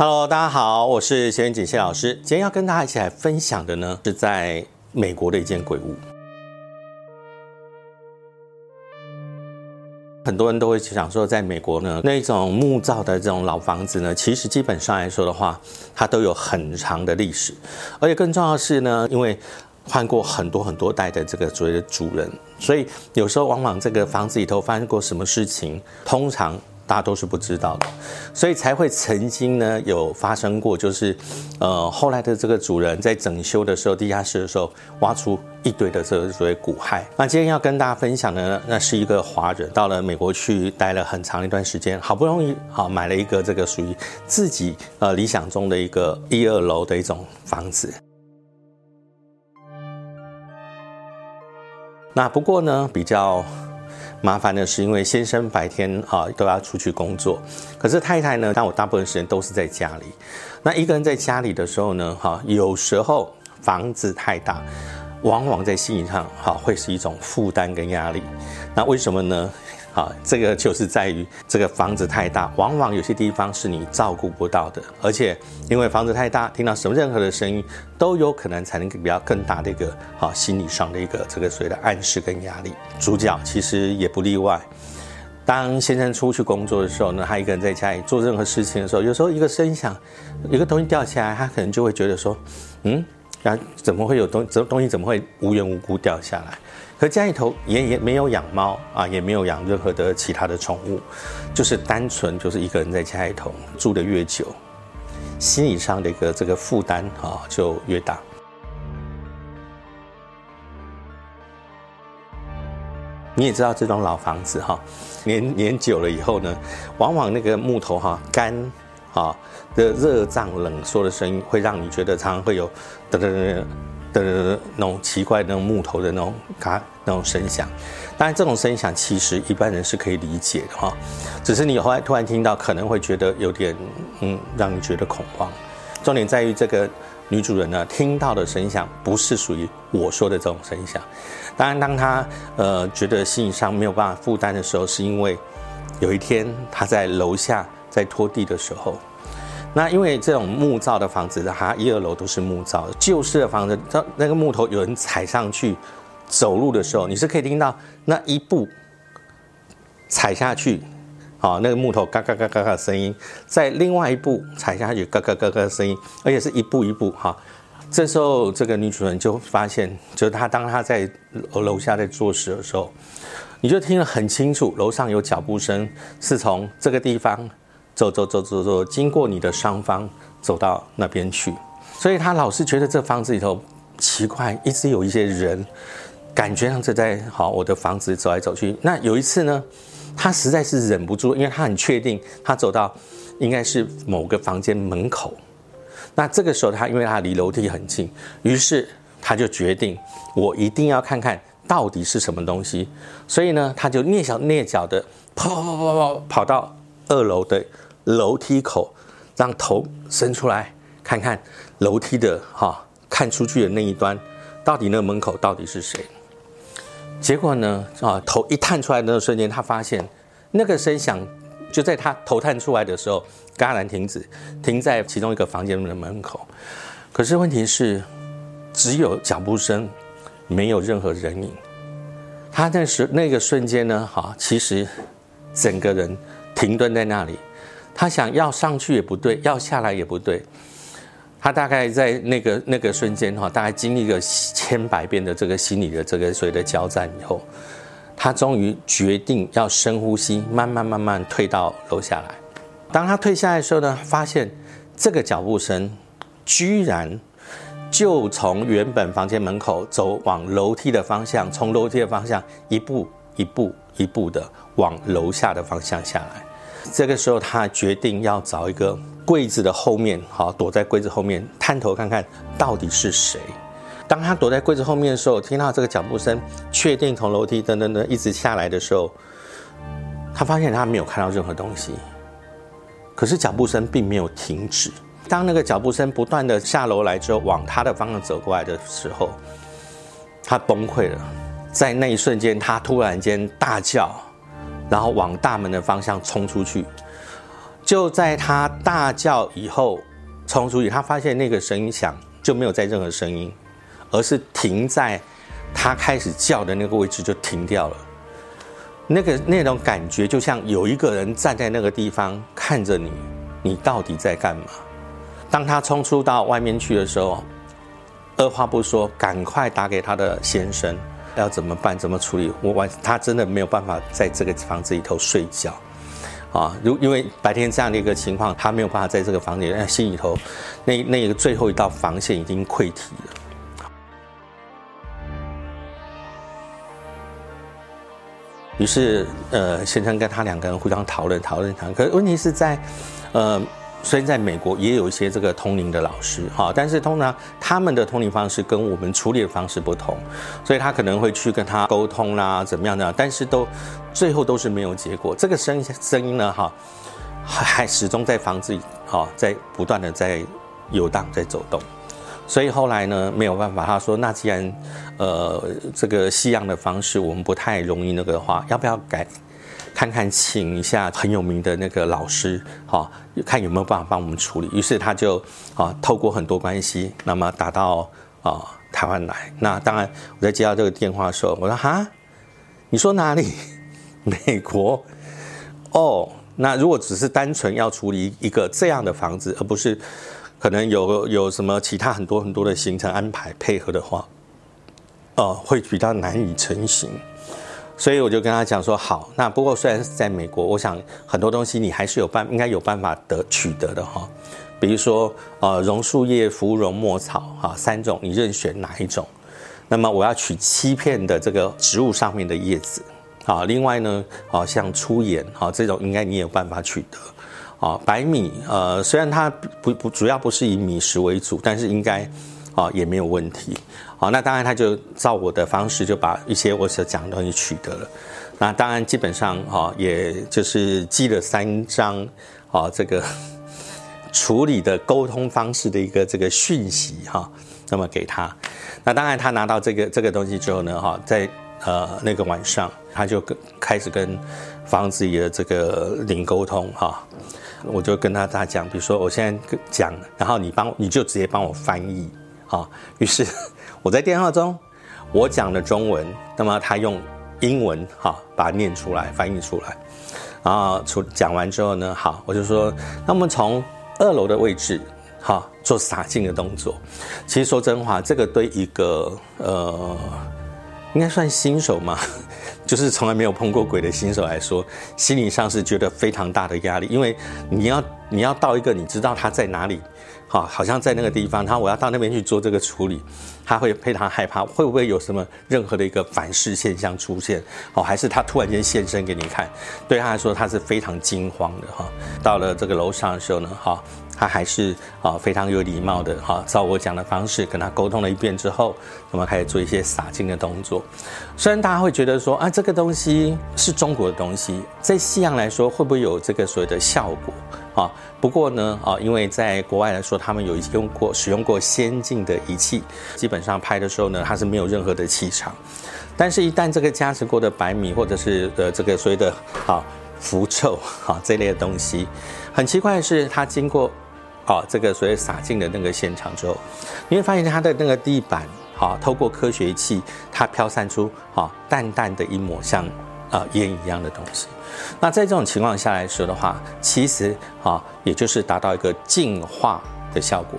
Hello，大家好，我是谢元锦谢老师。今天要跟大家一起来分享的呢，是在美国的一间鬼屋。很多人都会想说，在美国呢，那种木造的这种老房子呢，其实基本上来说的话，它都有很长的历史，而且更重要的是呢，因为换过很多很多代的这个所谓的主人，所以有时候往往这个房子里头发生过什么事情，通常。大家都是不知道的，所以才会曾经呢有发生过，就是呃后来的这个主人在整修的时候，地下室的时候挖出一堆的这个所谓骨骸。那今天要跟大家分享的呢，那是一个华人到了美国去待了很长一段时间，好不容易好买了一个这个属于自己呃理想中的一个一二楼的一种房子。那不过呢比较。麻烦的是，因为先生白天啊都要出去工作，可是太太呢，当我大部分时间都是在家里。那一个人在家里的时候呢，哈，有时候房子太大，往往在心理上哈会是一种负担跟压力。那为什么呢？啊，这个就是在于这个房子太大，往往有些地方是你照顾不到的，而且因为房子太大，听到什么任何的声音都有可能产生比较更大的一个啊心理上的一个这个所谓的暗示跟压力。主角其实也不例外。当先生出去工作的时候呢，他一个人在家里做任何事情的时候，有时候一个声响，一个东西掉下来，他可能就会觉得说，嗯，啊，怎么会有东这东西怎么会无缘无故掉下来？可家里头也也没有养猫啊，也没有养任何的其他的宠物，就是单纯就是一个人在家里头住的越久，心理上的一个这个负担啊就越大。你也知道这种老房子哈，年年久了以后呢，往往那个木头哈干啊的热胀冷缩的声音，会让你觉得常常会有噔噔噔。噔噔噔那种奇怪那种木头的那种嘎那种声响，当然这种声响其实一般人是可以理解的哈，只是你后来突然听到可能会觉得有点嗯让你觉得恐慌。重点在于这个女主人呢听到的声响不是属于我说的这种声响，当然当她呃觉得心理上没有办法负担的时候，是因为有一天她在楼下在拖地的时候。那因为这种木造的房子，它一二楼都是木造的旧式的房子，它那个木头有人踩上去，走路的时候，你是可以听到那一步踩下去，好，那个木头嘎嘎嘎嘎嘎的声音，在另外一步踩下去嘎嘎嘎嘎声音，而且是一步一步哈。这时候这个女主人就发现，就是她当她在楼下在做事的时候，你就听得很清楚，楼上有脚步声，是从这个地方。走走走走走，经过你的上方，走到那边去。所以他老是觉得这房子里头奇怪，一直有一些人，感觉上是在好我的房子走来走去。那有一次呢，他实在是忍不住，因为他很确定他走到应该是某个房间门口。那这个时候他因为他离楼梯很近，于是他就决定我一定要看看到底是什么东西。所以呢，他就蹑手蹑脚的跑跑跑跑跑到二楼的。楼梯口，让头伸出来看看楼梯的哈，看出去的那一端，到底那个门口到底是谁？结果呢，啊，头一探出来那个瞬间，他发现那个声响就在他头探出来的时候，戛然停止，停在其中一个房间的门口。可是问题是，只有脚步声，没有任何人影。他那时那个瞬间呢，哈，其实整个人停顿在那里。他想要上去也不对，要下来也不对。他大概在那个那个瞬间哈，大概经历了千百遍的这个心理的这个所谓的交战以后，他终于决定要深呼吸，慢慢慢慢退到楼下来。当他退下来的时候呢，发现这个脚步声居然就从原本房间门口走往楼梯的方向，从楼梯的方向一步一步一步的往楼下的方向下来。这个时候，他决定要找一个柜子的后面，好躲在柜子后面，探头看看到底是谁。当他躲在柜子后面的时候，听到这个脚步声，确定从楼梯噔噔噔一直下来的时候，他发现他没有看到任何东西。可是脚步声并没有停止。当那个脚步声不断的下楼来之后，往他的方向走过来的时候，他崩溃了。在那一瞬间，他突然间大叫。然后往大门的方向冲出去，就在他大叫以后冲出去，他发现那个声音响就没有再任何声音，而是停在他开始叫的那个位置就停掉了。那个那种感觉就像有一个人站在那个地方看着你，你到底在干嘛？当他冲出到外面去的时候，二话不说，赶快打给他的先生，要怎么办？怎么处理？我完，他真的没有办法在这个房子里头睡觉。啊，如因为白天这样的一个情况，他没有办法在这个房间，心里头那那个最后一道防线已经溃堤了。于是，呃，先生跟他两个人互相讨论讨论谈，可是问题是在，呃。虽然在美国也有一些这个通灵的老师哈，但是通常他们的通灵方式跟我们处理的方式不同，所以他可能会去跟他沟通啦，怎么样的，但是都最后都是没有结果。这个声声音呢，哈，还还始终在房子里哈，在不断的在游荡，在走动。所以后来呢，没有办法，他说那既然呃这个西洋的方式我们不太容易那个的话，要不要改？看看，请一下很有名的那个老师，哈，看有没有办法帮我们处理。于是他就啊，透过很多关系，那么打到啊台湾来。那当然，我在接到这个电话的时候，我说哈，你说哪里？美国？哦，那如果只是单纯要处理一个这样的房子，而不是可能有有什么其他很多很多的行程安排配合的话，哦，会比较难以成型。所以我就跟他讲说好，那不过虽然是在美国，我想很多东西你还是有办，应该有办法得取得的哈。比如说呃榕树叶、芙蓉、墨草哈三种，你任选哪一种？那么我要取七片的这个植物上面的叶子啊。另外呢，啊像粗盐啊这种，应该你也有办法取得啊。白米呃虽然它不不主要不是以米食为主，但是应该啊也没有问题。好，那当然他就照我的方式就把一些我所讲的东西取得了。那当然基本上哈，也就是寄了三张啊这个 处理的沟通方式的一个这个讯息哈，那么给他。那当然他拿到这个这个东西之后呢哈，在呃那个晚上他就跟开始跟房子里的这个灵沟通哈，我就跟他他讲，比如说我现在讲，然后你帮你就直接帮我翻译啊，于是。我在电话中，我讲的中文，那么他用英文哈把它念出来，翻译出来，然后出讲完之后呢，好，我就说，那我们从二楼的位置哈做洒净的动作。其实说真话，这个对一个呃，应该算新手嘛，就是从来没有碰过鬼的新手来说，心理上是觉得非常大的压力，因为你要你要到一个你知道他在哪里。好，好像在那个地方，他我要到那边去做这个处理，他会非常害怕，会不会有什么任何的一个反噬现象出现？哦，还是他突然间现身给你看？对他来说，他是非常惊慌的哈。到了这个楼上的时候呢，哈，他还是啊非常有礼貌的哈，照我讲的方式跟他沟通了一遍之后，那么开始做一些洒金的动作。虽然大家会觉得说啊，这个东西是中国的东西，在西洋来说会不会有这个所谓的效果？啊，不过呢，啊，因为在国外来说，他们有用过使用过先进的仪器，基本上拍的时候呢，它是没有任何的气场。但是，一旦这个加持过的白米或者是呃这个所谓的啊符咒啊这类的东西，很奇怪的是，它经过啊这个所谓洒进的那个现场之后，你会发现它的那个地板啊，透过科学器，它飘散出啊淡淡的一抹像啊烟一样的东西。那在这种情况下来说的话，其实啊，也就是达到一个净化的效果。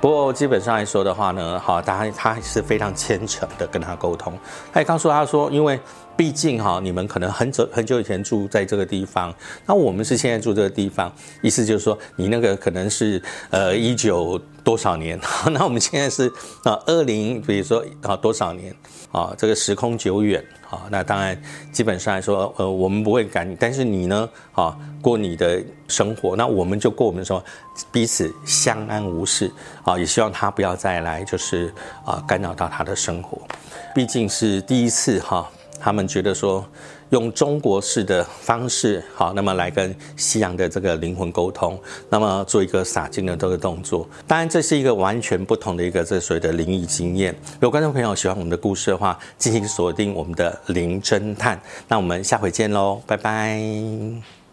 不过基本上来说的话呢，哈，他他是非常虔诚的跟他沟通，他也告诉他说，因为毕竟哈，你们可能很久很久以前住在这个地方，那我们是现在住这个地方，意思就是说，你那个可能是呃一九多少年，那我们现在是啊二零，比如说啊多少年啊，这个时空久远。啊，那当然，基本上来说，呃，我们不会赶你，但是你呢，啊，过你的生活，那我们就过我们的生活，彼此相安无事，啊，也希望他不要再来，就是啊，干扰到他的生活，毕竟是第一次哈。他们觉得说，用中国式的方式，好，那么来跟西洋的这个灵魂沟通，那么做一个撒金的这个动作。当然，这是一个完全不同的一个这所谓的灵异经验。如果观众朋友喜欢我们的故事的话，进行锁定我们的灵侦探。那我们下回见喽，拜拜。